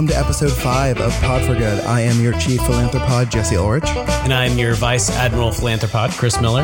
Welcome to episode five of Pod for Good. I am your chief philanthropod, Jesse Ulrich. And I'm your Vice Admiral Philanthropod, Chris Miller.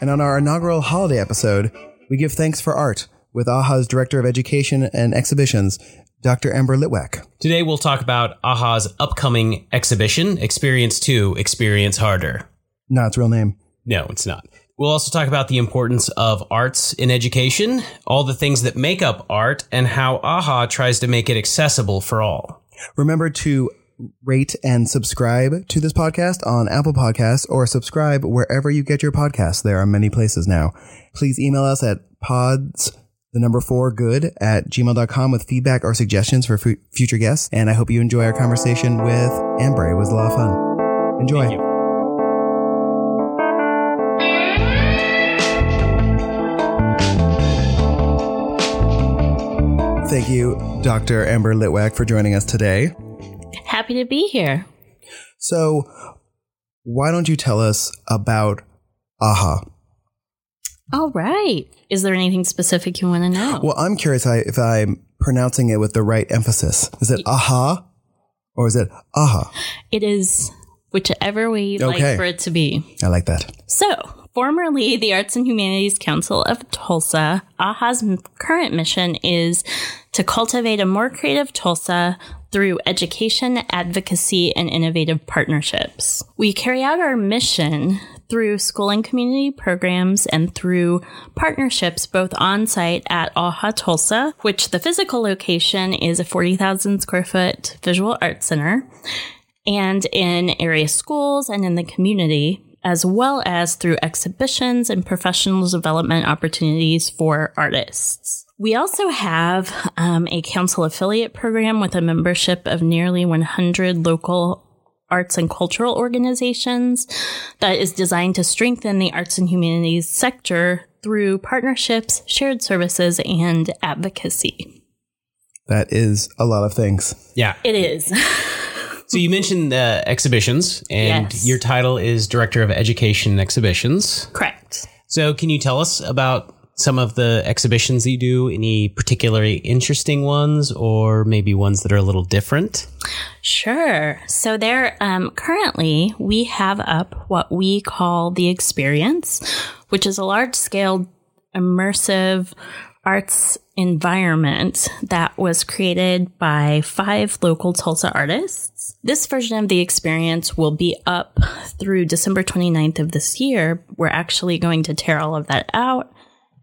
And on our inaugural holiday episode, we give thanks for art with AHA's Director of Education and Exhibitions, Dr. Amber Litwack. Today we'll talk about AHA's upcoming exhibition, Experience 2 Experience Harder. No, it's real name. No, it's not. We'll also talk about the importance of arts in education, all the things that make up art, and how AHA tries to make it accessible for all. Remember to rate and subscribe to this podcast on Apple Podcasts or subscribe wherever you get your podcasts. There are many places now. Please email us at pods, the number four good at gmail.com with feedback or suggestions for f- future guests. And I hope you enjoy our conversation with Amber. It was a lot of fun. Enjoy. Thank you, Dr. Amber Litwack, for joining us today. Happy to be here. So, why don't you tell us about AHA? All right. Is there anything specific you want to know? Well, I'm curious if I'm pronouncing it with the right emphasis. Is it AHA or is it AHA? It is whichever way you'd Okay. like for it to be. I like that. So, formerly the Arts and Humanities Council of Tulsa, AHA's current mission is to cultivate a more creative Tulsa through education, advocacy, and innovative partnerships. We carry out our mission through school and community programs and through partnerships both on site at AHA Tulsa, which the physical location is a 40,000 square foot visual arts center, and in area schools and in the community, as well as through exhibitions and professional development opportunities for artists. We also have um, a council affiliate program with a membership of nearly 100 local arts and cultural organizations that is designed to strengthen the arts and humanities sector through partnerships, shared services, and advocacy. That is a lot of things. Yeah. It is. So you mentioned uh, exhibitions, and Yes. your title is Director of Education and Exhibitions. Correct. So can you tell us about some of the exhibitions that you do? Any particularly interesting ones, or maybe ones that are a little different? Sure. So there, um, currently we have up what we call the experience, which is a large scale immersive arts environment that was created by five local Tulsa artists. This version of the experience will be up through December 29th of this year. We're actually going to tear all of that out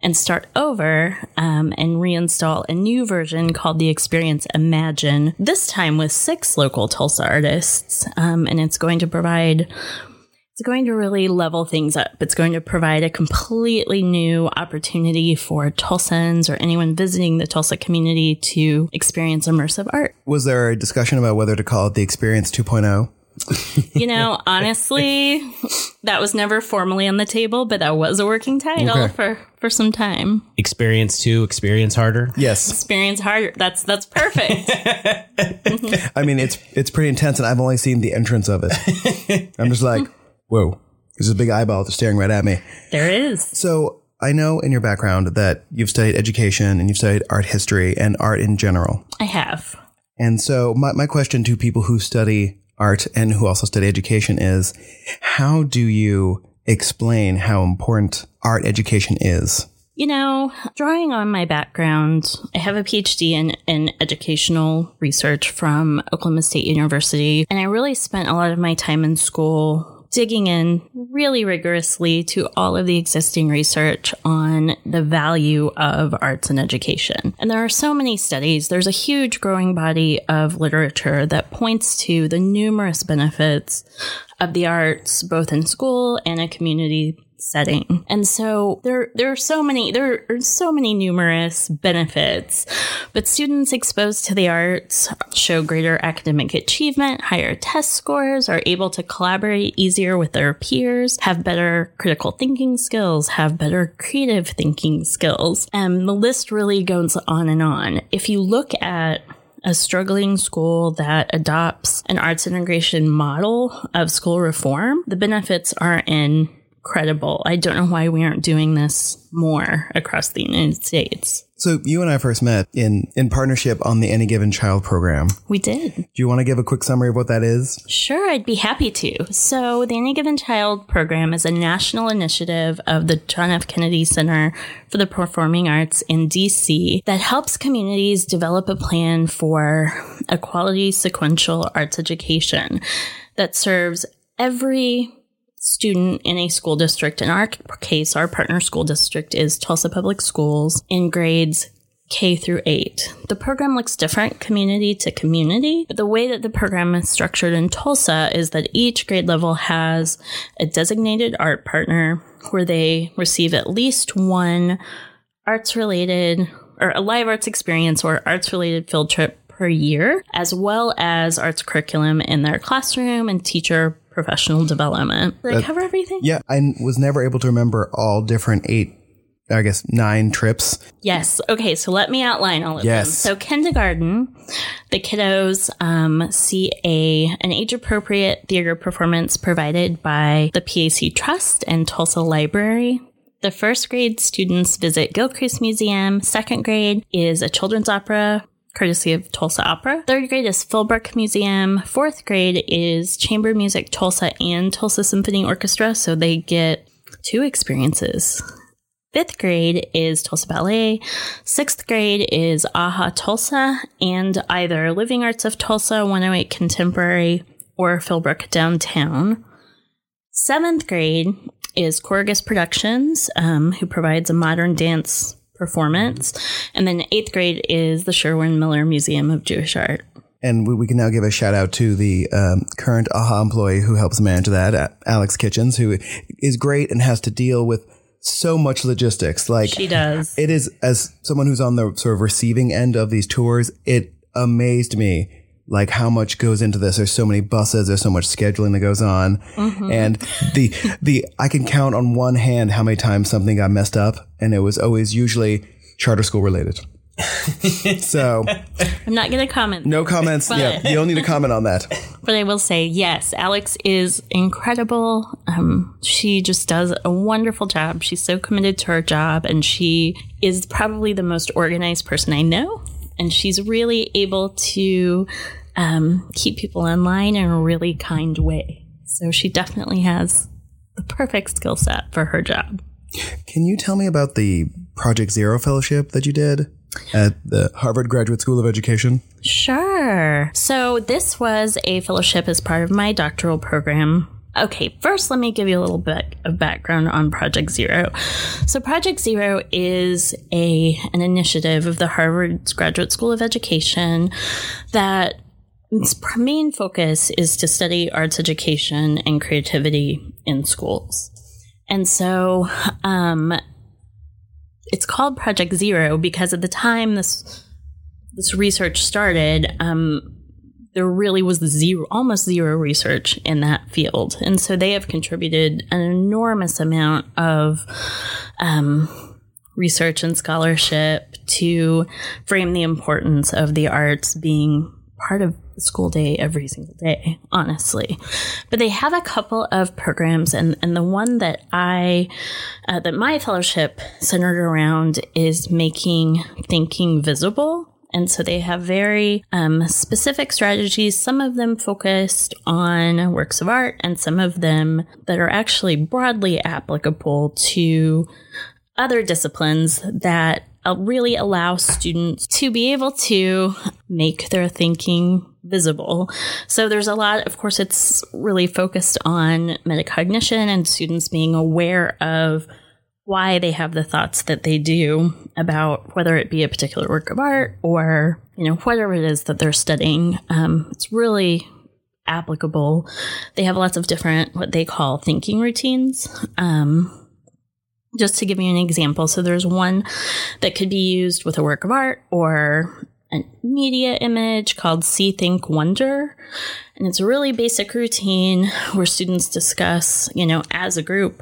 and start over um, and reinstall a new version called the Experience Imagine, this time with six local Tulsa artists. Um, and it's going to provide, it's going to really level things up. It's going to provide a completely new opportunity for Tulsans or anyone visiting the Tulsa community to experience immersive art. Was there a discussion about whether to call it the Experience oh? 2.0? You know, honestly, that was never formally on the table, but that was a working title Okay. for, for some time. Experience two, experience harder. Yes. Experience harder. That's that's perfect. I mean, it's it's pretty intense, and I've only seen the entrance of it. I'm just like, whoa, there's a big eyeball that's staring right at me. there is. So I know in your background that you've studied education and you've studied art history and art in general. I have. And so my, my question to people who study art and who also study education is how do you explain how important art education is? You know, drawing on my background, I have a PhD in, in educational research from Oklahoma State University, and I really spent a lot of my time in school digging in really rigorously to all of the existing research on the value of arts and education. And there are so many studies. There's a huge growing body of literature that points to the numerous benefits of the arts, both in school and a community setting. And so there there are so many there are so many numerous benefits. But students exposed to the arts show greater academic achievement, higher test scores, are able to collaborate easier with their peers, have better critical thinking skills, have better creative thinking skills. And the list really goes on and on. If you look at a struggling school that adopts an arts integration model of school reform, the benefits are incredible. I don't know why we aren't doing this more across the United States. So you and I first met in in partnership on the Any Given Child program. We did. Do you want to give a quick summary of what that is? Sure, I'd be happy to. So, the Any Given Child program is a national initiative of the John F. Kennedy Center for the Performing Arts in DC that helps communities develop a plan for a quality sequential arts education that serves every student in a school district. In our case, our partner school district is Tulsa Public Schools in grades K through 8. The program looks different community to community, but the way that the program is structured in Tulsa is that each grade level has a designated art partner where they receive at least one arts related or a live arts experience or arts related field trip per year, as well as arts curriculum in their classroom and teacher professional development. Did I cover everything? Yeah, I was never able to remember all different eight, I guess nine trips. Yes. Okay. So let me outline all of Yes. them. So kindergarten, the kiddos um, see a an age appropriate theater performance provided by the PAC Trust and Tulsa Library. The first grade students visit Gilcrease Museum. Second grade is a children's opera courtesy of Tulsa Opera. Third grade is Philbrook Museum. Fourth grade is Chamber Music Tulsa and Tulsa Symphony Orchestra. So they get two experiences. Fifth grade is Tulsa Ballet. Sixth grade is AHA Tulsa and either Living Arts of Tulsa, 108 Contemporary, or Philbrook Downtown. Seventh grade is Choregus Productions, um, who provides a modern dance performance. And then eighth grade is the Sherwin Miller Museum of Jewish Art. And we, we can now give a shout out to the um, current AHA employee who helps manage that, Alex Kitchens, who is great and has to deal with so much logistics. Like She does. it is as someone who's on the sort of receiving end of these tours, it amazed me like how much goes into this. There's so many buses, there's so much scheduling that goes on. And the the I can count on one hand how many times something got messed up and it was always usually charter school related. so I'm not going to comment. no comments. yeah, you don't need to comment on that. But I will say, yes, Alex is incredible. Um, she just does a wonderful job. She's so committed to her job, and she is probably the most organized person I know. And she's really able to um, keep people in line in a really kind way. So she definitely has the perfect skill set for her job. Can you tell me about the Project Zero fellowship that you did at the Harvard Graduate School of Education? Sure. So this was a fellowship as part of my doctoral program. Okay, first let me give you a little bit of background on Project Zero. So Project Zero is a an initiative of the Harvard Graduate School of Education that its main focus is to study arts education and creativity in schools. And so um, it's called Project Zero because at the time this this research started, um, there really was zero, almost zero research in that field, and so they have contributed an enormous amount of um, research and scholarship to frame the importance of the arts being part of the school day every single day, honestly. But they have a couple of programs, and, and the one that I, uh, that my fellowship centered around is making thinking visible. And so they have very um, specific strategies, some of them focused on works of art, and some of them that are actually broadly applicable to other disciplines that really allow students to be able to make their thinking visible. So there's a lot, of course, it's really focused on metacognition and students being aware of why they have the thoughts that they do about whether it be a particular work of art or you know whatever it is that they're studying. Um, it's really applicable. They have lots of different what they call thinking routines. Um, just to give you an example so there's one that could be used with a work of art or a media image called see think wonder. And it's a really basic routine where students discuss you know as a group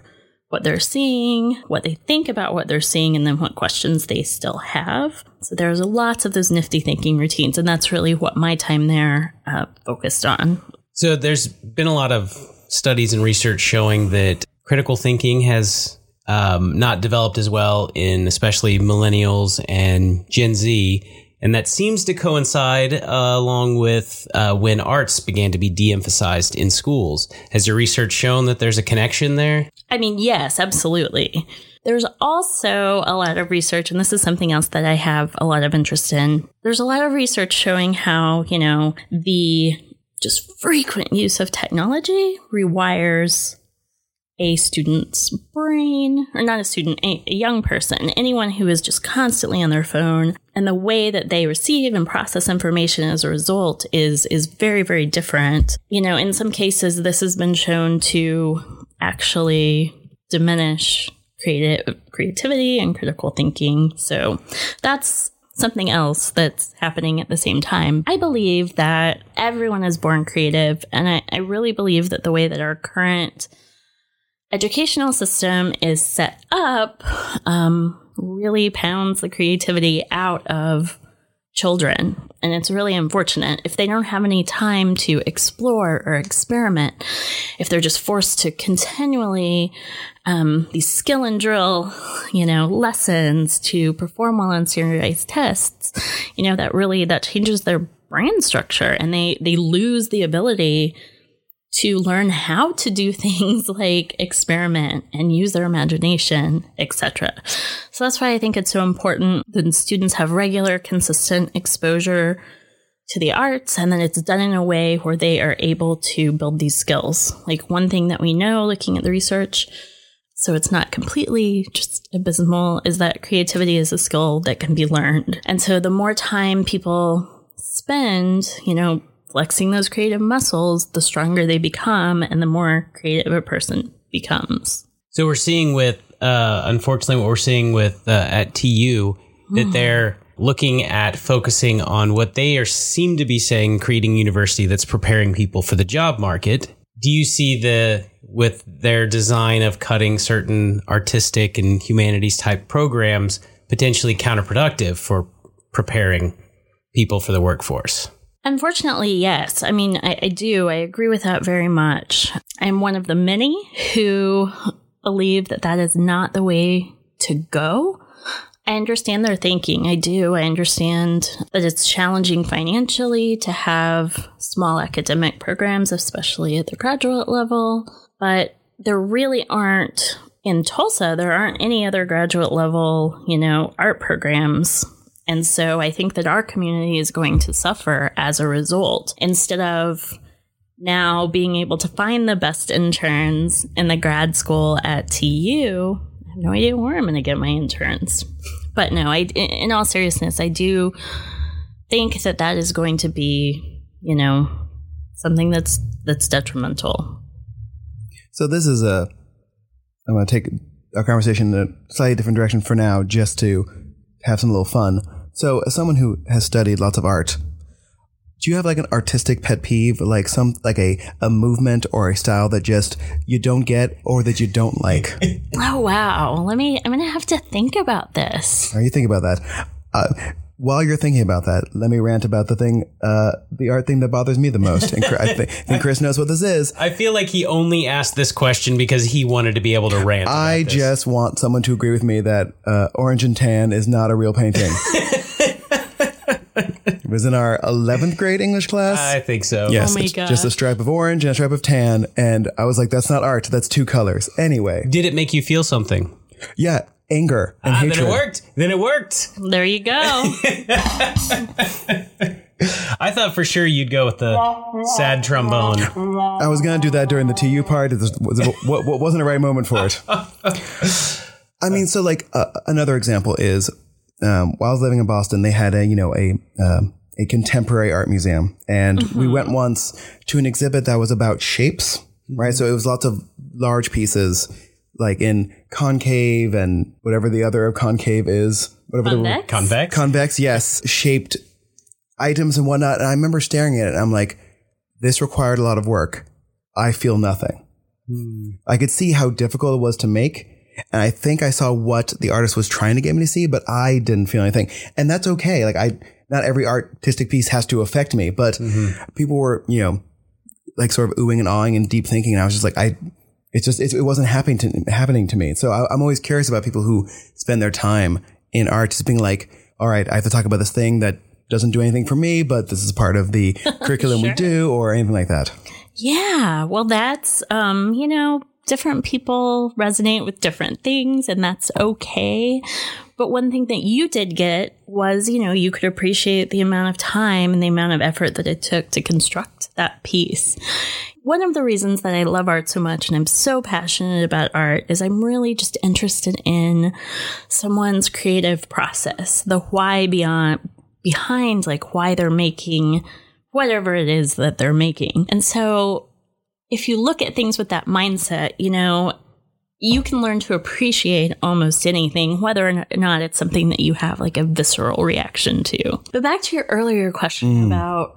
what they're seeing, what they think about what they're seeing, and then what questions they still have. So there's lots of those nifty thinking routines, and that's really what my time there uh, focused on. So there's been a lot of studies and research showing that critical thinking has um, not developed as well in especially millennials and Gen Z. And that seems to coincide uh, along with uh, when arts began to be de emphasized in schools. Has your research shown that there's a connection there? I mean, yes, absolutely. There's also a lot of research, and this is something else that I have a lot of interest in. There's a lot of research showing how, you know, the just frequent use of technology rewires a student's brain, or not a student, a, a, young person, anyone who is just constantly on their phone, and the way that they receive and process information as a result is is very very different. You know, in some cases, this has been shown to actually diminish creative creativity and critical thinking. So that's something else that's happening at the same time. I believe that everyone is born creative, and I, I really believe that the way that our current educational system is set up um, really pounds the creativity out of children. And it's really unfortunate if they don't have any time to explore or experiment, if they're just forced to continually um, these skill and drill, you know, lessons to perform well on standardized tests, you know, that really that changes their brain structure and they they lose the ability to learn how to do things like experiment and use their imagination, etc. So that's why I think it's so important that students have regular, consistent exposure to the arts and then it's done in a way where they are able to build these skills. Like one thing that we know looking at the research, so it's not completely just abysmal, is that creativity is a skill that can be learned. And so the more time people spend, you know, flexing those creative muscles, the stronger they become and the more creative a person becomes. So we're seeing with, uh, unfortunately, what we're seeing with uh, at TU that mm. they're looking at focusing on what they are seem to be saying, creating university that's preparing people for the job market. Do you see the with their design of cutting certain artistic and humanities type programs potentially counterproductive for preparing people for the workforce? Unfortunately, yes. I mean, I, I, do. I agree with that very much. I'm one of the many who believe that that is not the way to go. I understand their thinking. I do. I understand that it's challenging financially to have small academic programs, especially at the graduate level. But there really aren't, in Tulsa, there aren't any other graduate level, you know, art programs and so I think that our community is going to suffer as a result instead of now being able to find the best interns in the grad school at TU. I have no idea where I'm going to get my interns. But no, I, in all seriousness, I do think that that is going to be, you know, something that's that's detrimental. So this is a. I'm going to take our conversation in a slightly different direction for now, just to have some little fun. So, as someone who has studied lots of art, do you have like an artistic pet peeve, like some like a a movement or a style that just you don't get or that you don't like? oh wow! Let me. I'm gonna have to think about this. Are you thinking about that? Uh, while you're thinking about that, let me rant about the thing, uh, the art thing that bothers me the most. And I think Chris knows what this is. I feel like he only asked this question because he wanted to be able to rant. I just want someone to agree with me that uh, orange and tan is not a real painting. it was in our 11th grade English class. I think so. Yes, oh my God. just a stripe of orange and a stripe of tan. And I was like, that's not art. That's two colors. Anyway. Did it make you feel something? Yeah, anger and ah, hatred. Then it worked. Then it worked. There you go. I thought for sure you'd go with the sad trombone. I was gonna do that during the TU part. It was, what, what wasn't the right moment for it. I mean, so like uh, another example is um, while I was living in Boston, they had a you know a um, a contemporary art museum, and mm-hmm. we went once to an exhibit that was about shapes. Right, so it was lots of large pieces like in concave and whatever the other of concave is, whatever convex? the convex, convex, yes, shaped items and whatnot. And I remember staring at it. I'm like, this required a lot of work. I feel nothing. Hmm. I could see how difficult it was to make. And I think I saw what the artist was trying to get me to see, but I didn't feel anything. And that's okay. Like I, not every artistic piece has to affect me, but mm-hmm. people were, you know, like sort of oohing and awing and deep thinking. And I was just like, I, it's just it, it wasn't happening to happening to me. So I, I'm always curious about people who spend their time in art, just being like, all right, I have to talk about this thing that doesn't do anything for me, but this is part of the curriculum we do, or anything like that. Yeah, well, that's, um, you know, different people resonate with different things, and that's okay. But one thing that you did get was, you know, you could appreciate the amount of time and the amount of effort that it took to construct that piece. One of the reasons that I love art so much and I'm so passionate about art is I'm really just interested in someone's creative process, the why beyond behind like why they're making whatever it is that they're making. And so if you look at things with that mindset, you know, you can learn to appreciate almost anything, whether or not it's something that you have like a visceral reaction to. But back to your earlier question hmm. about,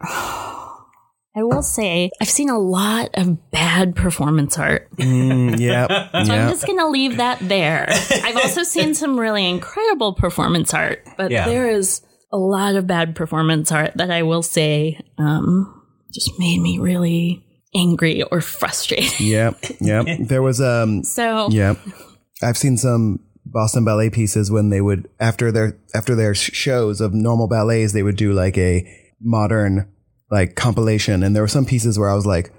I will say, I've seen a lot of bad performance art. Mm, yeah, So I'm just going to leave that there. I've also seen some really incredible performance art, but Yeah. there is a lot of bad performance art that I will say um, just made me really angry or frustrated. Yep, yep. There was um, So Yep. I've seen some Boston ballet pieces when they would after their after their shows of normal ballets they would do like a modern like compilation and there were some pieces where I was like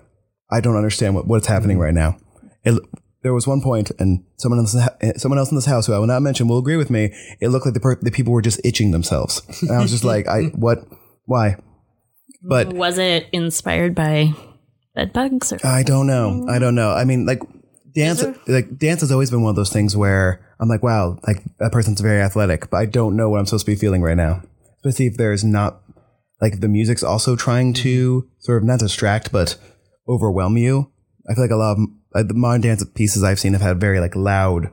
I don't understand what, what's happening mm. right now. It, there was one point and someone else someone else in this house who I will not mention will agree with me. It looked like the per- the people were just itching themselves. And I was just like I what why? But was it inspired by bed bugs or I don't know. I don't know. I mean, like dance, like dance has always been one of those things where I'm like, wow, like that person's very athletic, but I don't know what I'm supposed to be feeling right now. Especially if there's not like the music's also trying to mm-hmm. sort of not distract, but overwhelm you. I feel like a lot of like, uh, the modern dance pieces I've seen have had very like loud,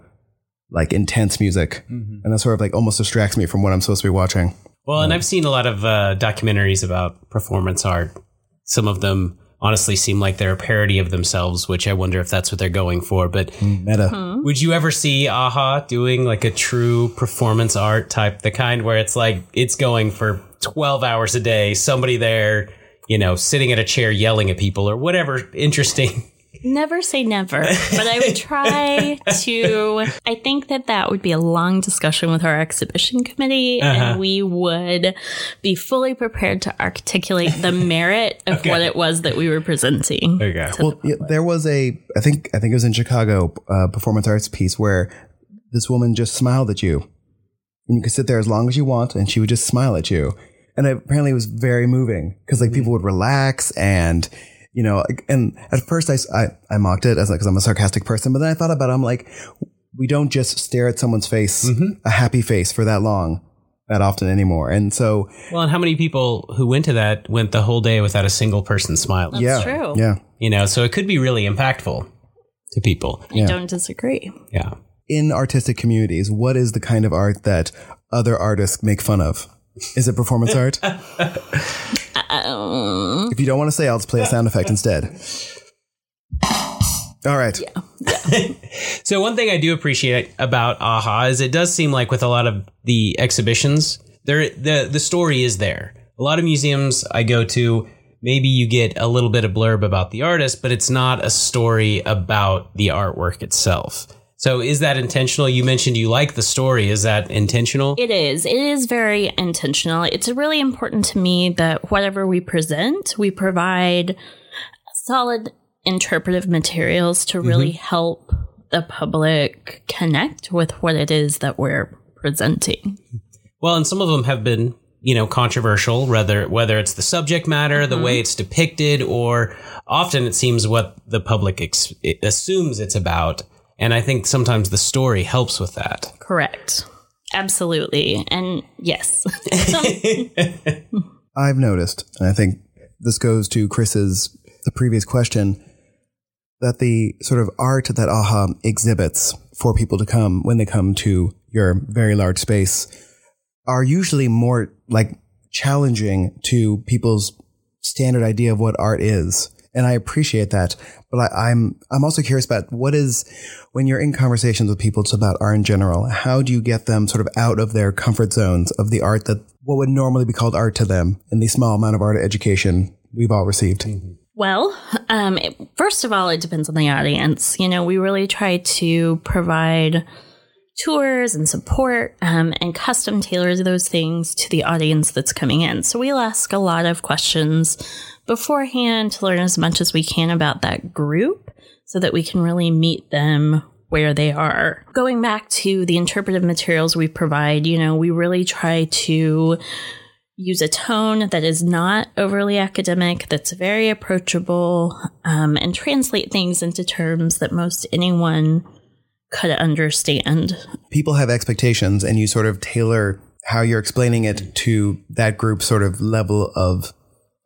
like intense music, mm-hmm. and that sort of like almost distracts me from what I'm supposed to be watching. Well, and I've seen a lot of uh, documentaries about performance art. Some of them honestly seem like they're a parody of themselves, which I wonder if that's what they're going for. But Meta. Hmm. would you ever see AHA doing like a true performance art type, the kind where it's like it's going for 12 hours a day, somebody there, you know, sitting at a chair yelling at people or whatever interesting. Never say never, but I would try to. I think that that would be a long discussion with our exhibition committee, and we would be fully prepared to articulate the merit of what it was that we were presenting. Okay. Well, yeah, there was a, I think, I think it was in Chicago, uh, performance arts piece where this woman just smiled at you, and you could sit there as long as you want, and she would just smile at you, and it, apparently it was very moving because like people mm-hmm. would relax and. You know, and at first I I mocked it as like, cause I'm a sarcastic person, but then I thought about it. I'm like, we don't just stare at someone's face, mm-hmm. a happy face for that long, that often anymore. And so, Well, and how many people who went to that went the whole day without a single person smiling? yeah, true. yeah. You know, so it could be really impactful to people. I don't disagree. Yeah. In artistic communities, what is the kind of art that other artists make fun of? Is it performance art? Um, if you don't want to say, I'll just play a sound effect instead. All right. Yeah. So one thing I do appreciate about AHA is it does seem like with a lot of the exhibitions, there the the story is there. A lot of museums I go to, maybe you get a little bit of blurb about the artist, but it's not a story about the artwork itself. So is that intentional? You mentioned you like the story. Is that intentional? It is. It is very intentional. It's really important to me that whatever we present, we provide solid interpretive materials to mm-hmm. really help the public connect with what it is that we're presenting. Well, and some of them have been, you know, controversial, whether whether it's the subject matter, the mm-hmm. way it's depicted, or often it seems what the public ex- assumes it's about. And I think sometimes the story helps with that. Correct. Absolutely. And yes. I've noticed, and I think this goes to Chris's the previous question, that the sort of art that AHA exhibits for people to come when they come to your very large space are usually more like challenging to people's standard idea of what art is. And I appreciate that. But I, I'm, I'm also curious about what is, when you're in conversations with people about art in general, how do you get them sort of out of their comfort zones of the art that what would normally be called art to them in the small amount of art education we've all received? Well, um, it, first of all, it depends on the audience. You know, we really try to provide tours and support um, and custom tailor those things to the audience that's coming in. So we'll ask a lot of questions beforehand to learn as much as we can about that group so that we can really meet them where they are. Going back to the interpretive materials we provide, you know, we really try to use a tone that is not overly academic, that's very approachable, um, and translate things into terms that most anyone could understand. People have expectations, and you sort of tailor how you're explaining it to that group sort of level of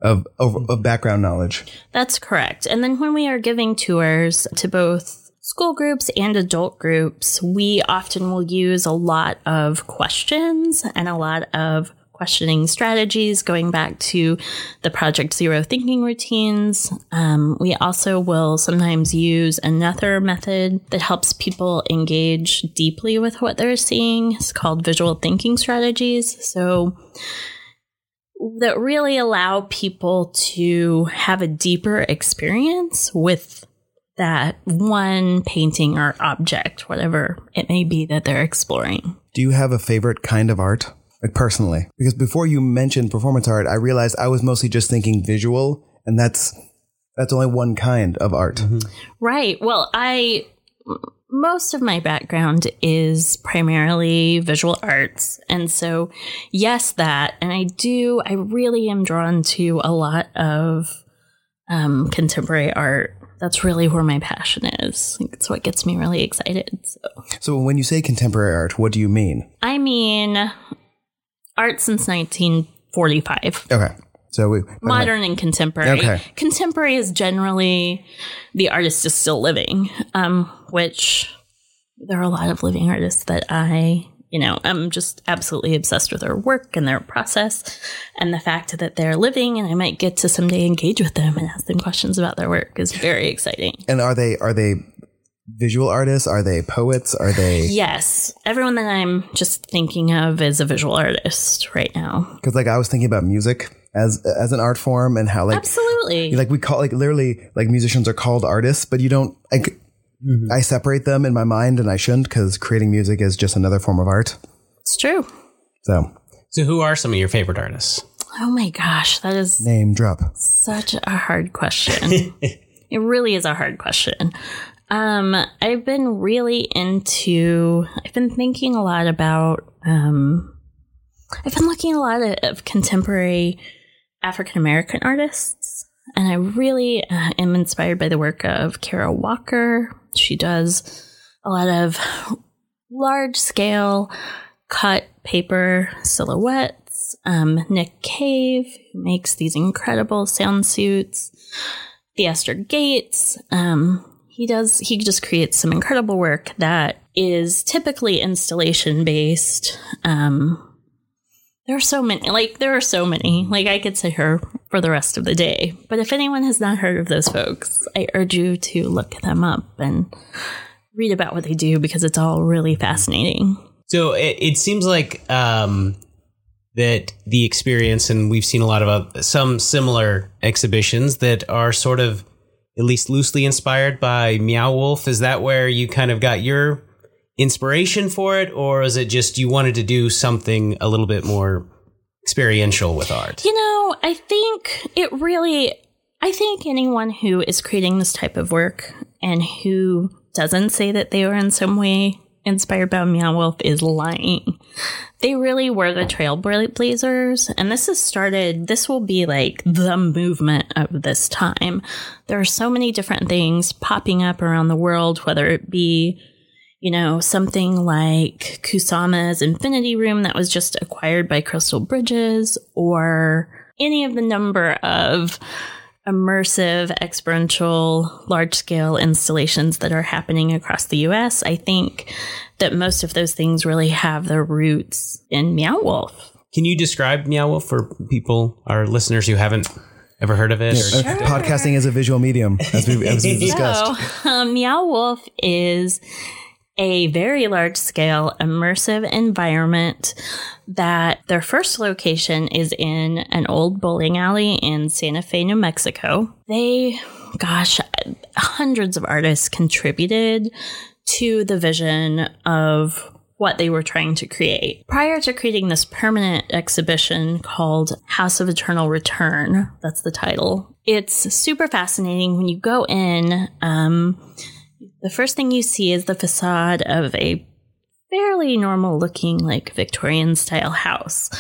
of, of, of background knowledge. That's correct. And then when we are giving tours to both school groups and adult groups, we often will use a lot of questions and a lot of questioning strategies going back to the Project Zero thinking routines. Um, we also will sometimes use another method that helps people engage deeply with what they're seeing. It's called visual thinking strategies. So, that really allow people to have a deeper experience with that one painting or object, whatever it may be that they're exploring. Do you have a favorite kind of art? Like personally? Because before you mentioned performance art, I realized I was mostly just thinking visual, and that's that's only one kind of art. Mm-hmm. Right. Well, I most of my background is primarily visual arts. And so, yes, that. And I do, I really am drawn to a lot of um, contemporary art. That's really where my passion is. It's what gets me really excited. So. So when you say contemporary art, what do you mean? I mean, art since 1945. Okay. So we modern and contemporary. Okay. Contemporary is generally the artist is still living, um, which there are a lot of living artists that I, you know, I'm just absolutely obsessed with their work and their process and the fact that they're living and I might get to someday engage with them and ask them questions about their work is very exciting. And are they are they visual artists? Are they poets? Are they Yes. Everyone that I'm just thinking of is a visual artist right now. Because like I was thinking about music as as an art form and how like Absolutely. like we call like literally like musicians are called artists, but you don't like I separate them in my mind and I shouldn't because creating music is just another form of art. it's true. So So, who are some of your favorite artists? Oh my gosh, that is name drop. such a hard question. it really is a hard question. Um, I've been really into, I've been thinking a lot about, um, I've been looking a lot of, of contemporary African American artists, and I really uh, am inspired by the work of Kara Walker. She does a lot of large scale cut paper silhouettes. Um, Nick Cave, who makes these incredible sound suits. Theaster Gates, um, he does, he just creates some incredible work that is typically installation based. Um, there are so many, like, there are so many. Like, I could sit here for the rest of the day. But if anyone has not heard of those folks, I urge you to look them up and read about what they do because it's all really fascinating. So it, it seems like um, that the experience, and we've seen a lot of uh, some similar exhibitions that are sort of at least loosely inspired by Meow Wolf. Is that where you kind of got your inspiration for it, or is it just you wanted to do something a little bit more experiential with art? You know, I think it really, I think anyone who is creating this type of work and who doesn't say that they were in some way inspired by Meow Wolf is lying. They really were the trailblazers, and this has started, this will be like the movement of this time. There are so many different things popping up around the world, whether it be you know, something like Kusama's Infinity Room that was just acquired by Crystal Bridges, or any of the number of immersive, experiential, large scale installations that are happening across the US. I think that most of those things really have their roots in Meow Wolf. Can you describe Meow Wolf for people, our listeners who haven't ever heard of it? or- Uh, Podcasting is a visual medium, as we as we discussed. So, um, Meow Wolf is a very large scale immersive environment that their first location is in an old bowling alley in Santa Fe, New Mexico. They, gosh, hundreds of artists contributed to the vision of what they were trying to create. Prior to creating this permanent exhibition called House of Eternal Return, that's the title, it's super fascinating. When you go in, um, the first thing you see is the facade of a fairly normal looking, like Victorian style house.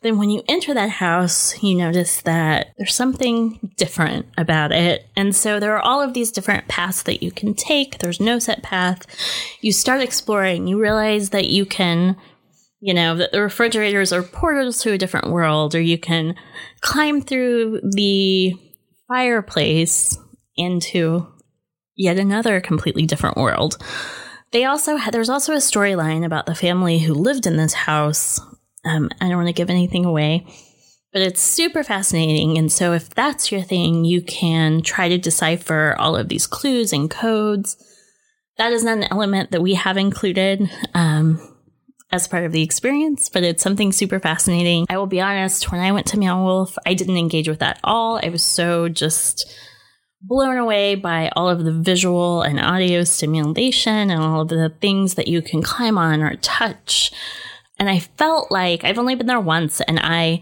Then, when you enter that house, you notice that there's something different about it. And so, there are all of these different paths that you can take. There's no set path. You start exploring, you realize that you can, you know, that the refrigerators are portals to a different world, or you can climb through the fireplace into yet another completely different world. They also had, there's also a storyline about the family who lived in this house. Um, I don't want to give anything away, but it's super fascinating. And so, if that's your thing, you can try to decipher all of these clues and codes. That is not an element that we have included um, as part of the experience, but it's something super fascinating. I will be honest, when I went to Meow Wolf, I didn't engage with that at all. I was so just blown away by all of the visual and audio stimulation and all of the things that you can climb on or touch. And I felt like I've only been there once and I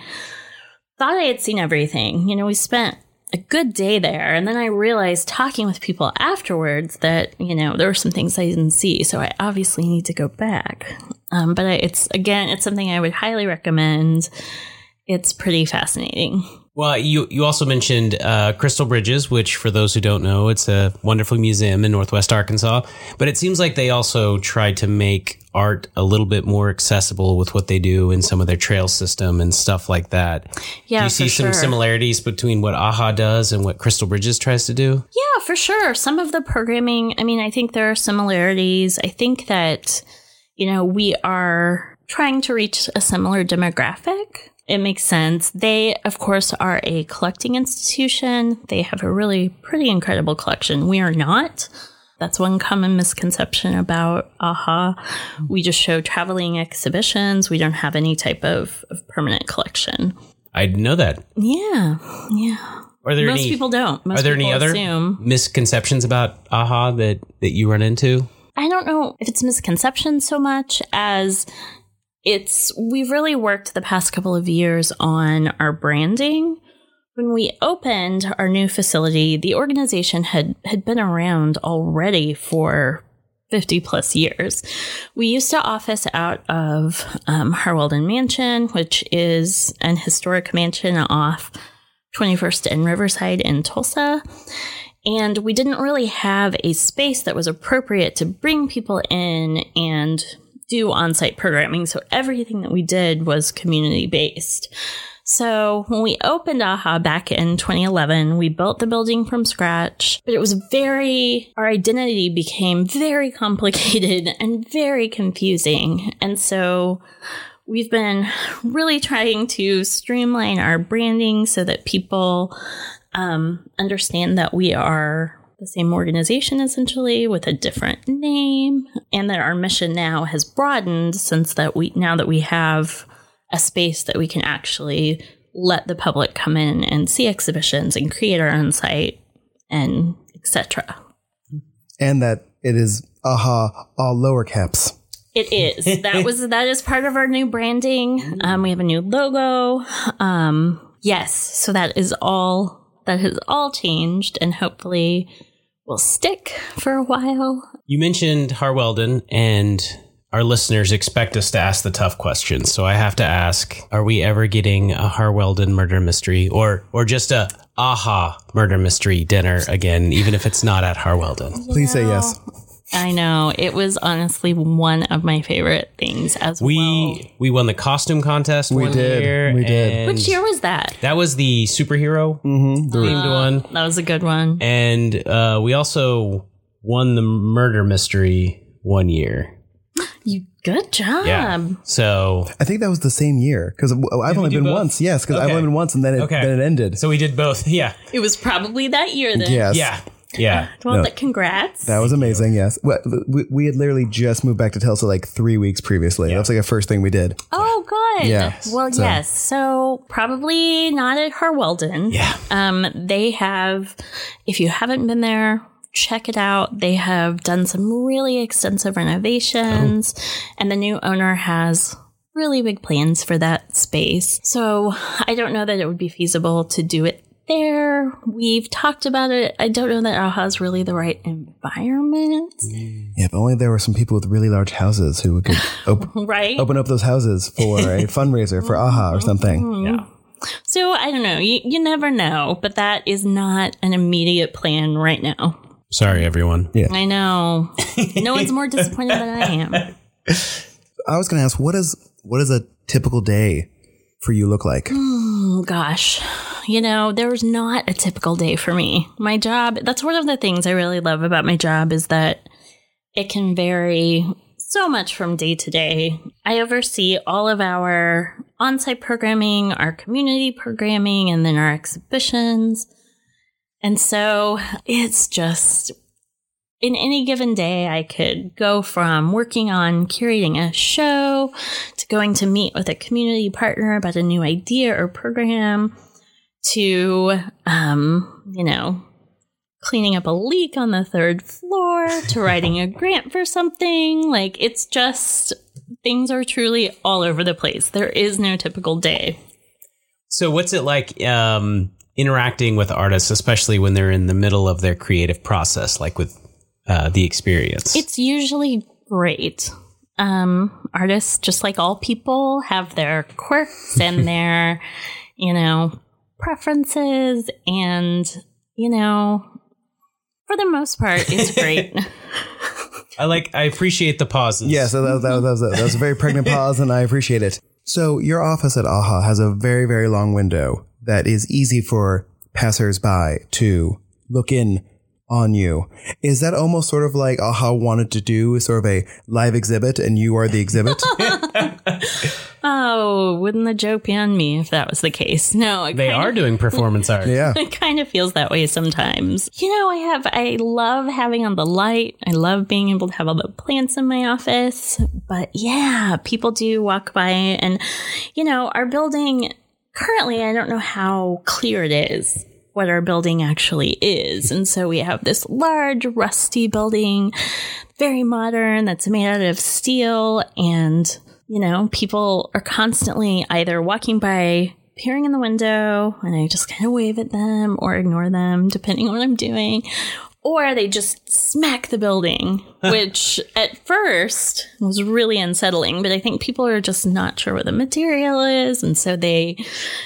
thought I had seen everything. You know, we spent a good day there. And then I realized talking with people afterwards that, you know, there were some things I didn't see. So I obviously need to go back. Um, but I, it's, again, it's something I would highly recommend. It's pretty fascinating. Well, you you also mentioned uh, Crystal Bridges, which for those who don't know, it's a wonderful museum in Northwest Arkansas. But it seems like they also tried to make art a little bit more accessible with what they do in some of their trail system and stuff like that. Yeah, do you see some sure. similarities between what AHA does and what Crystal Bridges tries to do? Yeah, for sure. Some of the programming, I mean, I think there are similarities. I think that, you know, we are trying to reach a similar demographic. It makes sense. They, of course, are a collecting institution. They have a really pretty incredible collection. We are not. That's one common misconception about AHA. We just show traveling exhibitions. We don't have any type of, of permanent collection. I didn't know that. Yeah. Yeah. Are there Most any people don't. Most are there any other assume. misconceptions about AHA that that you run into? I don't know if it's misconception so much as it's we've really worked the past couple of years on our branding. When we opened our new facility, the organization had had been around already for 50 plus years. We used to office out of um, Harwelden Mansion, which is an historic mansion off 21st and Riverside in Tulsa. And we didn't really have a space that was appropriate to bring people in and do on site programming. So everything that we did was community based. So when we opened AHA back in 2011, we built the building from scratch, but it was very, our identity became very complicated and very confusing. And so we've been really trying to streamline our branding so that people um, understand that we are the same organization essentially with a different name and that our mission now has broadened since that we now that we have a space that we can actually let the public come in and see exhibitions and create our own site and etc and that it is aha all lower caps. It is. That was that is part of our new branding. Um, we have a new logo. Um, yes, so that is all that has all changed, and hopefully will stick for a while. You mentioned Harwelden, and our listeners expect us to ask the tough questions. So I have to ask: Are we ever getting a Harwelden murder mystery, or or just a aha murder mystery dinner again, even if it's not at Harwelden? Please say yes. I know it was honestly one of my favorite things as well. We we won the costume contest. We one did. Year, We did. Which year was that? That was the superhero themed one, That was a good one. and uh, we also won the murder mystery one year. You good job. Yeah. So I think that was the same year because I've only been both? once. Yes, because I've only been once, and then it Okay. then it ended. so we did both. Yeah. It was probably that year then. yes. Yeah. Yeah. Well, No. but congrats. That was amazing. Yes, Well, we, we had literally just moved back to Tulsa like three weeks previously. That's like the first thing we did. oh, good. Yeah. Well, So- yes. So probably not at Harwelden. Yeah. Um, they have, if you haven't been there, check it out. They have done some really extensive renovations, and the new owner has really big plans for that space. So I don't know that it would be feasible to do it there. We've talked about it. I don't know that AHA is really the right environment, Yeah, if only there were some people with really large houses who could op- right? open up those houses for a fundraiser for AHA or mm-hmm. something. Yeah. So I don't know. You, you never know, but that is not an immediate plan right now. Sorry, everyone. Yeah. I know. No one's more disappointed than I am. I was going to ask, what is what does a typical day for you look like? Oh, gosh. You know, there's not a typical day for me. My job, that's one of the things I really love about my job is that it can vary so much from day to day. I oversee all of our on site programming, our community programming, and then our exhibitions. And so it's just in any given day, I could go from working on curating a show to going to meet with a community partner about a new idea or program to, um, you know, cleaning up a leak on the third floor to writing a grant for something. Like it's just things are truly all over the place. There is no typical day. So, what's it like um, interacting with artists, especially when they're in the middle of their creative process, like with uh, the experience? It's usually great. Um, artists, just like all people, have their quirks and their, you know, preferences, and you know, for the most part, it's great. I like. I appreciate the pauses. Yeah, so that, that, was- that, was a, that was a very pregnant pause, and I appreciate it. So your office at AHA has a very, very long window that is easy for passersby to look in on you. Is that almost sort of like AHA wanted to do sort of a live exhibit and you are the exhibit? oh, wouldn't the joke be on me if that was the case? No, They are of- doing performance art. yeah. It kind of feels that way sometimes. You know, I have, I love having on the light. I love being able to have all the plants in my office. But yeah, people do walk by and, you know, our building currently, I don't know how clear it is what our building actually is. And so we have this large, rusty building, very modern, that's made out of steel. And, you know, people are constantly either walking by, peering in the window, and I just kind of wave at them or ignore them, depending on what I'm doing. Or they just smack the building, which at first was really unsettling, but I think people are just not sure what the material is, and so they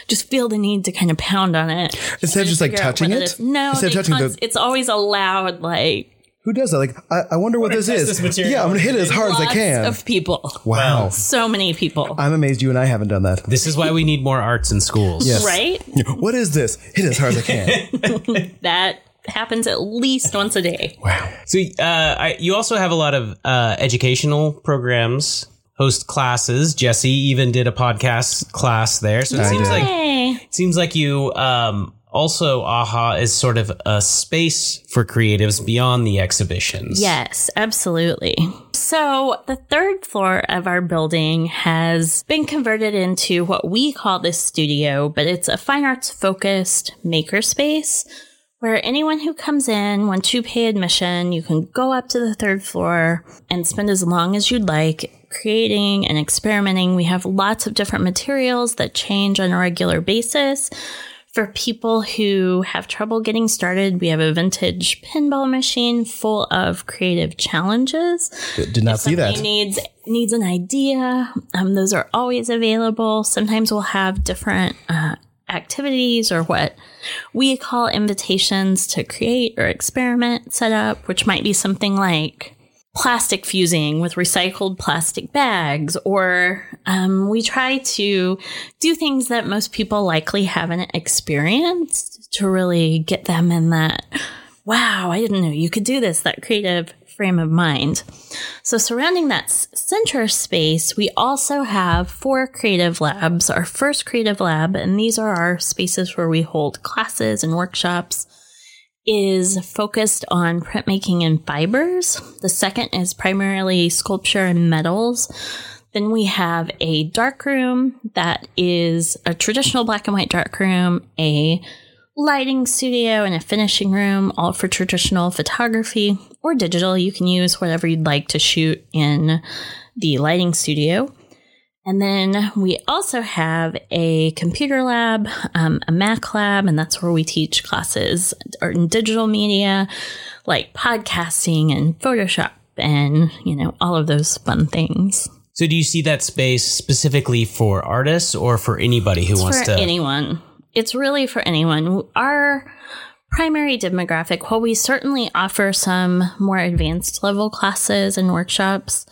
just feel the need to kind of pound on it. Instead of just like touching it? is. No, Instead of touching the- it's always a loud, like, Who does that? Like, I, I wonder what, this test is. this material. yeah, I'm gonna hit it as hard as I lots can. of people. wow. So many people. I'm amazed you and I haven't done that. This is why we need more arts in schools. Yes. Right? What is this? Hit it as hard as I can. That happens at least once a day. wow. So uh, I, you also have a lot of uh, educational programs, host classes. Jesse even did a podcast class there. So it I seems did. like Hey. it seems like you um, also AHA is sort of a space for creatives beyond the exhibitions. Yes, absolutely. So, the third floor of our building has been converted into what we call this studio, but it's a fine arts focused makerspace where anyone who comes in, once you pay admission, you can go up to the third floor and spend as long as you'd like creating and experimenting. We have lots of different materials that change on a regular basis. For people who have trouble getting started, we have a vintage pinball machine full of creative challenges. Did not see that. needs needs an idea. Um, those are always available. Sometimes we'll have different uh, activities or what we call invitations to create or experiment set up, which might be something like plastic fusing with recycled plastic bags, or um, we try to do things that most people likely haven't experienced to really get them in that, wow, I didn't know you could do this, that creative frame of mind. So, surrounding that center space, we also have four creative labs. Our first creative lab, and these are our spaces where we hold classes and workshops, is focused on printmaking and fibers. The second is primarily sculpture and metals. Then we have a dark room that is a traditional black and white dark room, a lighting studio, and a finishing room, all for traditional photography or digital. You can use whatever you'd like to shoot in the lighting studio. And then we also have a computer lab, um, a Mac lab, and that's where we teach classes in digital media like podcasting and Photoshop and, you know, all of those fun things. So do you see that space specifically for artists or for anybody who it's wants for to anyone. It's really for anyone. Our primary demographic, while we certainly offer some more advanced level classes and workshops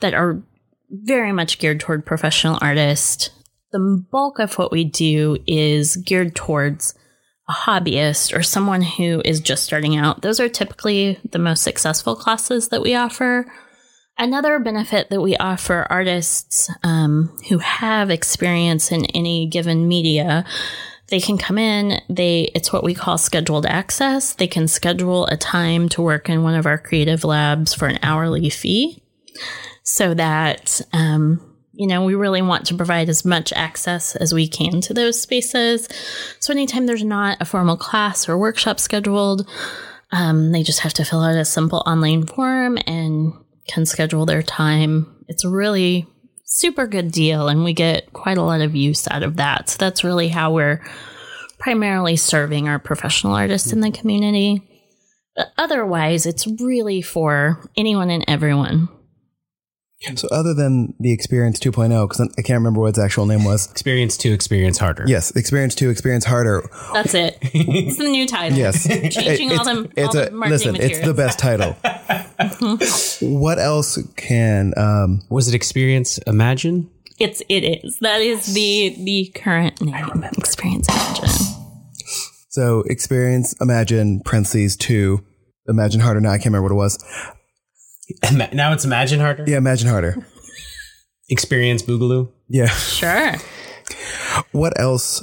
that are very much geared toward professional artists, the bulk of what we do is geared towards a hobbyist or someone who is just starting out. Those are typically the most successful classes that we offer. Another benefit that we offer artists um, who have experience in any given media, they can come in. They it's what we call scheduled access. They can schedule a time to work in one of our creative labs for an hourly fee, so that um, you know we really want to provide as much access as we can to those spaces. So anytime there's not a formal class or workshop scheduled, um, they just have to fill out a simple online form and can schedule their time. It's a really super good deal, and we get quite a lot of use out of that. So that's really how we're primarily serving our professional artists in the community. But otherwise, it's really for anyone and everyone. So other than the Experience 2.0, because I can't remember what its actual name was. experience to experience harder? Yes, Experience 2, Experience Harder. That's it. it's the new title. Yes. Changing all the, it's all a the marketing listen. materials. It's the best title. what else can? Um, Was it experience imagine? It's it is. That is the the current name. Experience Imagine. so Experience, Imagine, parentheses two, Imagine Harder. Now I can't remember what it was. Ima- Now it's imagine harder. Yeah, Imagine Harder. Experience boogaloo. Yeah. Sure. What else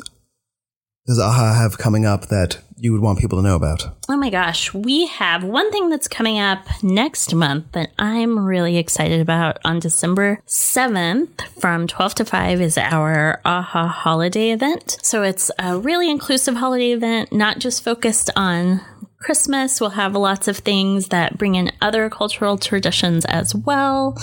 does AHA have coming up that you would want people to know about? Oh my gosh, we have one thing that's coming up next month that I'm really excited about on December 7th from 12 to 5 is our AHA holiday event. So it's a really inclusive holiday event, not just focused on Christmas. We'll have lots of things that bring in other cultural traditions as well.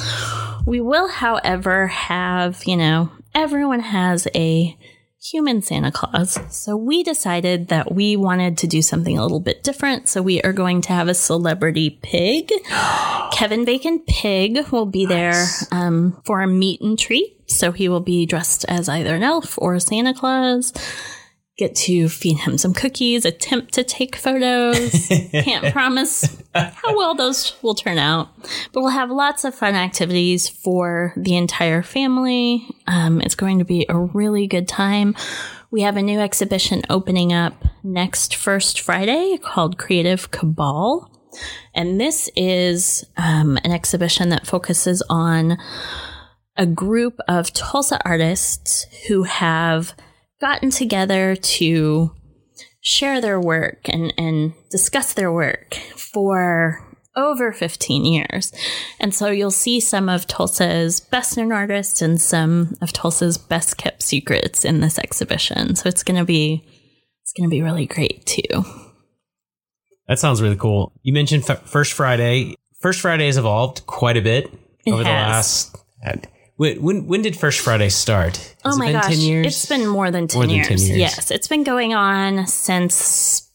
We will, however, have, you know, everyone has a human Santa Claus. So we decided that we wanted to do something a little bit different. So we are going to have a celebrity pig. Kevin Bacon Pig will be there um, for a meet and treat. So he will be dressed as either an elf or Santa Claus. Get to feed him some cookies, attempt to take photos. Can't promise how well those will turn out, but we'll have lots of fun activities for the entire family. Um, it's going to be a really good time. We have a new exhibition opening up next first Friday called Creative Cabal. And this is um, an exhibition that focuses on a group of Tulsa artists who have gotten together to share their work and, and discuss their work for over 15 years. And so you'll see some of Tulsa's best known artists and some of Tulsa's best kept secrets in this exhibition. So it's going to be it's going to be really great too. That sounds really cool. You mentioned f- First Friday. First Friday has evolved quite a bit It over the last. When, when when did First Friday start? Has oh it my been gosh. 10 years? It's been more than 10, More than years. 10 years. Yes, it's been going on since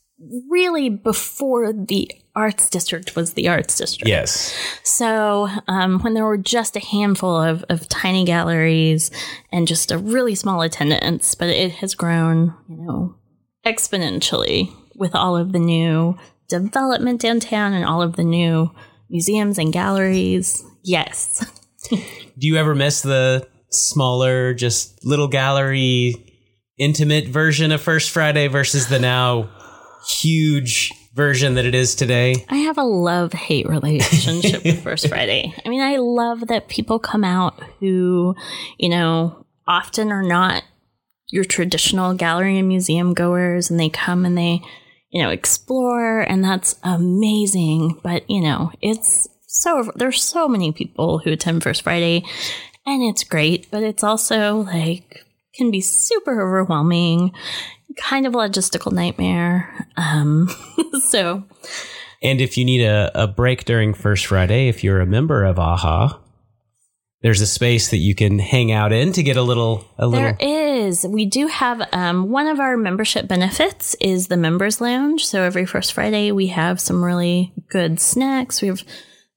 really before the arts district was the arts district. yes. So um, when there were just a handful of, of tiny galleries and just a really small attendance, but it has grown, you know, exponentially with all of the new development downtown and all of the new museums and galleries. Yes. Do you ever miss the smaller, just little gallery, intimate version of First Friday versus the now huge version that it is today? I have a love hate relationship with First Friday. I mean, I love that people come out who, you know, often are not your traditional gallery and museum goers, and they come and they, you know, explore, and that's amazing. But, you know, it's so, there's so many people who attend First Friday, and it's great, but it's also like, can be super overwhelming, kind of a logistical nightmare. Um, so, And if you need a, a break during First Friday, if you're a member of AHA, there's a space that you can hang out in to get a little a little There is. We do have um, one of our membership benefits is the members lounge. So every first Friday we have some really good snacks. We have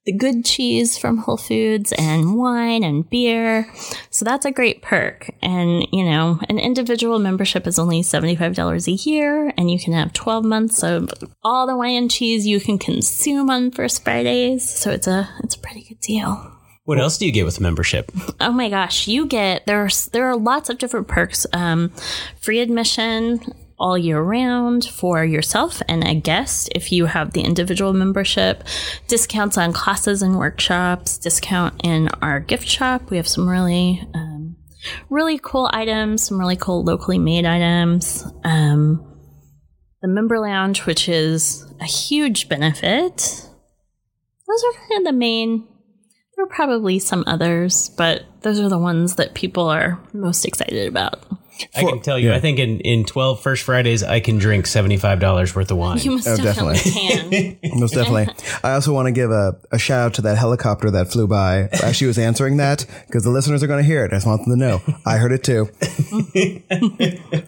the good cheese from Whole Foods and wine and beer. So that's a great perk. And, you know, an individual membership is only $75 a year and you can have 12 months of all the wine and cheese you can consume on first Fridays. So it's a, it's a pretty good deal. What else do you get with membership? Oh my gosh, you get there's there are lots of different perks. Um, free admission all year round for yourself and a guest if you have the individual membership. Discounts on classes and workshops. Discount in our gift shop. We have some really um, really cool items. Some really cool locally made items. Um, the member lounge, which is a huge benefit. Those are kind of the main there are probably some others, but those are the ones that people are most excited about. I can tell you, yeah. I think in, in 12 First Fridays, I can drink $75 worth of wine. You most Oh, definitely, can. Most definitely. I also want to give a, a shout out to that helicopter that flew by as she was answering that because the listeners are going to hear it. I just want them to know. I heard it too.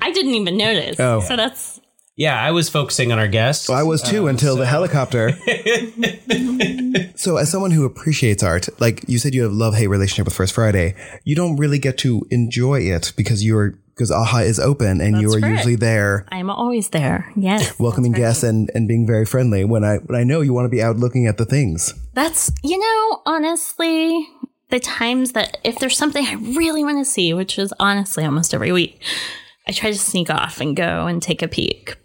I didn't even notice. Oh. So that's yeah, I was focusing on our guests. I was too uh, until the helicopter. so, as someone who appreciates art, like you said, you have love hate relationship with First Friday. You don't really get to enjoy it because you're because AHA is open and you are right. usually there I'm always there. Yes. welcoming guests and, and being very friendly when I when I know you want to be out looking at the things. That's you know, honestly, the times that if there's something I really want to see, which is honestly almost every week, I try to sneak off and go and take a peek.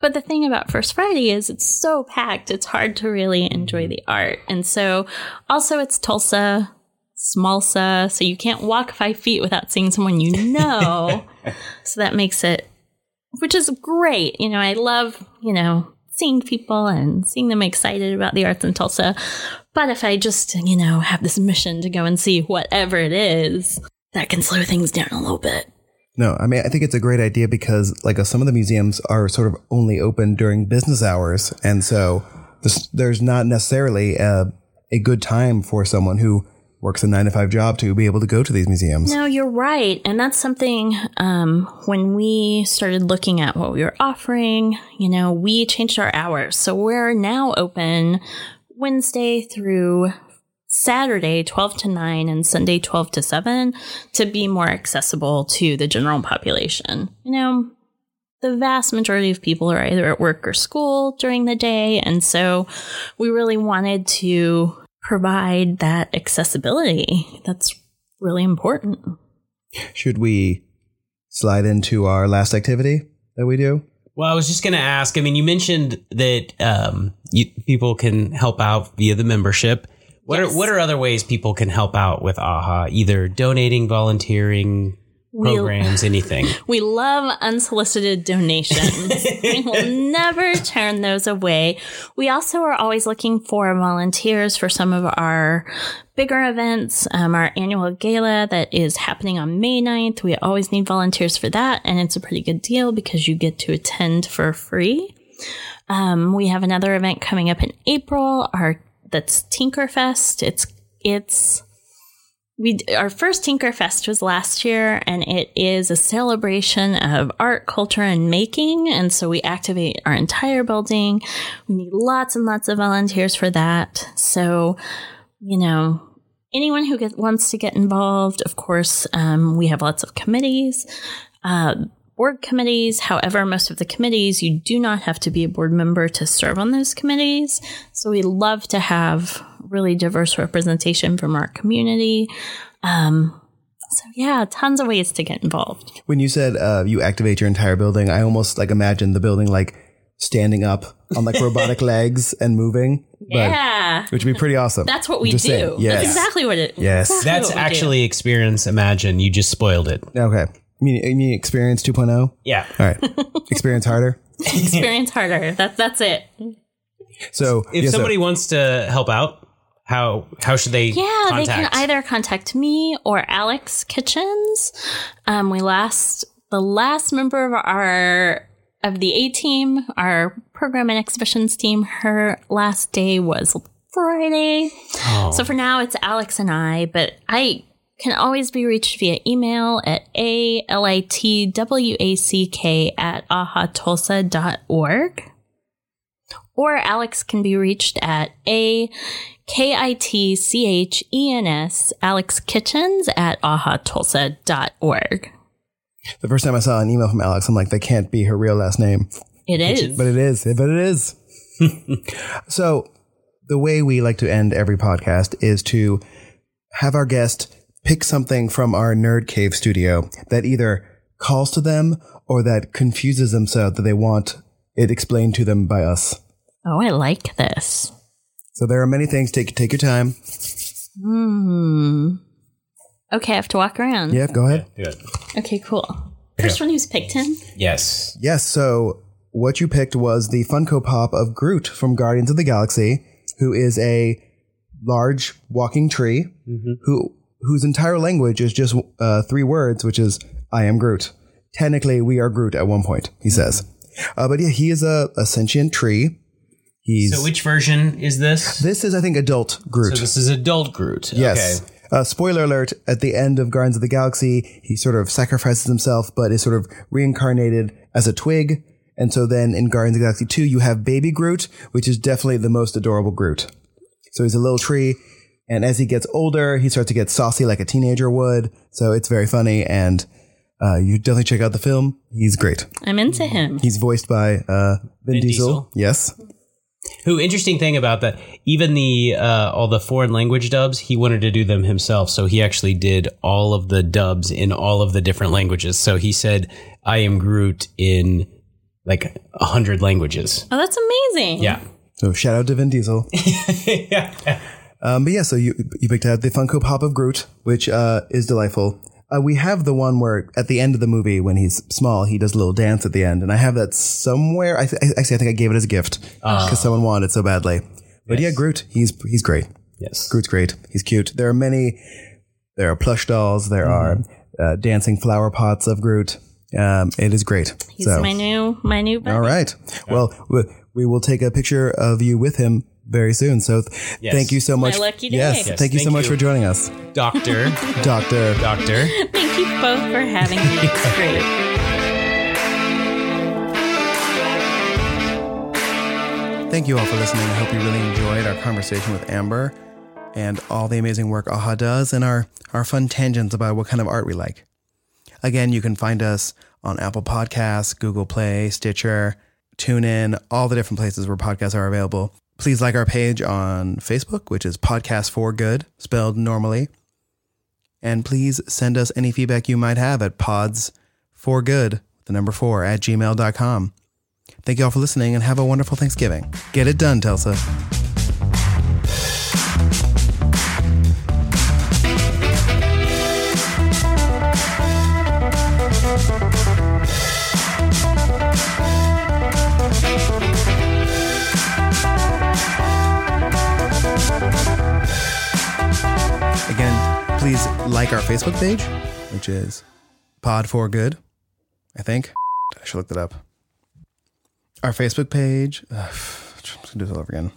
But the thing about First Friday is it's so packed, it's hard to really enjoy the art. And so also it's Tulsa, Smallsa, so you can't walk five feet without seeing someone you know. so that makes it, which is great. You know, I love, you know, seeing people and seeing them excited about the arts in Tulsa. But if I just, you know, have this mission to go and see whatever it is, that can slow things down a little bit. No, I mean I think it's a great idea because like uh, some of the museums are sort of only open during business hours, and so this, there's not necessarily a, a good time for someone who works a nine to five job to be able to go to these museums. No, you're right. And that's something um, when we started looking at what we were offering, you know, we changed our hours. So we're now open Wednesday through Saturday, 12 to 9, and Sunday, 12 to 7, to be more accessible to the general population. You know, the vast majority of people are either at work or school during the day. And so we really wanted to provide that accessibility. That's really important. Should we slide into our last activity that we do? Well, I was just going to ask. I mean, you mentioned that um, you, people can help out via the membership. What Yes. are what are other ways people can help out with AHA? Either donating, volunteering, Programs, anything. We love unsolicited donations. we will never turn those away. We also are always looking for volunteers for some of our bigger events. Um, our annual gala that is happening on May 9th. We always need volunteers for that. And it's a pretty good deal because you get to attend for free. Um, we have another event coming up in April. Our that's Tinkerfest. It's it's we our first Tinkerfest was last year, and it is a celebration of art, culture, and making. And so we activate our entire building. We need lots and lots of volunteers for that. So, you know, anyone who gets, wants to get involved, of course, um, we have lots of committees. Uh, board committees. However, most of the committees, you do not have to be a board member to serve on those committees. So we love to have really diverse representation from our community. Um, so yeah, tons of ways to get involved. When you said uh, you activate your entire building, I almost like imagined the building like standing up on like robotic legs and moving. But, yeah. Which would be pretty awesome. That's what we Just do. saying. Yes. That's exactly what it Yes. exactly That's what we do. actually experience. Imagine you just spoiled it. Okay. You mean, you mean experience 2.0? All Yeah. right. experience harder? Experience harder. That's that's it. So If yeah, so- somebody wants to help out, how how should they Yeah, they can either contact me or Alex Kitchens. Um, we last the last member of our of the A team, our program and exhibitions team, her last day was Friday. Oh. So for now, it's Alex and I, but I can always be reached via email at a l i t w a c k at ahatulsa.org. Or Alex can be reached at a k i t c h e n s Alex Kitchens at ahatulsa.org. the first time I saw an email from Alex, I'm like, that can't be her real last name. It is. But it is. But it is. so the way we like to end every podcast is to have our guest pick something from our nerd cave studio that either calls to them or that confuses them so that they want it explained to them by us. Oh, I like this. So there are many things. Take take your time. Hmm. Okay, I have to walk around. Yeah, go ahead. Good. Okay, cool. First one who's picked him. Yes. Yes. So what you picked was the Funko Pop of Groot from Guardians of the Galaxy, who is a large walking tree, who whose entire language is just uh, three words, which is "I am Groot." Technically, we are Groot at one point. He says, uh, but yeah, he is a, a sentient tree. He's So which version is this? this is I think adult Groot. So this is adult Groot. Yes. Okay. Uh, spoiler alert, at the end of Guardians of the Galaxy, he sort of sacrifices himself, but is sort of reincarnated as a twig. And so then in Guardians of the Galaxy 2, you have Baby Groot, which is definitely the most adorable Groot. So he's a little tree. And as he gets older, he starts to get saucy like a teenager would. So it's very funny. And uh, you definitely check out the film. He's great. I'm into him. He's voiced by uh, Vin, Diesel. Diesel. Yes. Who interesting thing about that? Even the uh, all the foreign language dubs, he wanted to do them himself. So he actually did all of the dubs in all of the different languages. So he said, "I am Groot" in like a hundred languages. Oh, that's amazing. Yeah. So shout out to Vin Diesel. yeah. Um, but yeah, so you you picked out the Funko Pop of Groot, which uh, is delightful. Uh, we have the one where at the end of the movie, when he's small, he does a little dance at the end, and I have that somewhere. I th- actually I think I gave it as a gift because someone wanted it so badly. But yeah, Groot, he's he's great. Yes. Groot's great. He's cute. There are many. There are plush dolls. There are uh, dancing flower pots of Groot. Um, it is great. He's so my new my new buddy. all right. Well, we, we will take a picture of you with him very soon. So th- Yes. thank you so much. lucky day. Yes, Yes, thank you so thank much you. for joining us, Doctor. Doctor. Doctor. Thank you both for having me. It's great. Thank you all for listening. I hope you really enjoyed our conversation with Amber and all the amazing work AHA does and our, our fun tangents about what kind of art we like. Again, you can find us on Apple Podcasts, Google Play, Stitcher, TuneIn, all the different places where podcasts are available. Please like our page on Facebook, which is Podcast for Good, spelled normally. And please send us any feedback you might have at pods for good, the number four, at gmail.com. Thank you all for listening and have a wonderful Thanksgiving. Get it done, Telsa. Like our Facebook page, which is Pod for Good, I think. I should look that up. Our Facebook page. Ugh, do this all over again.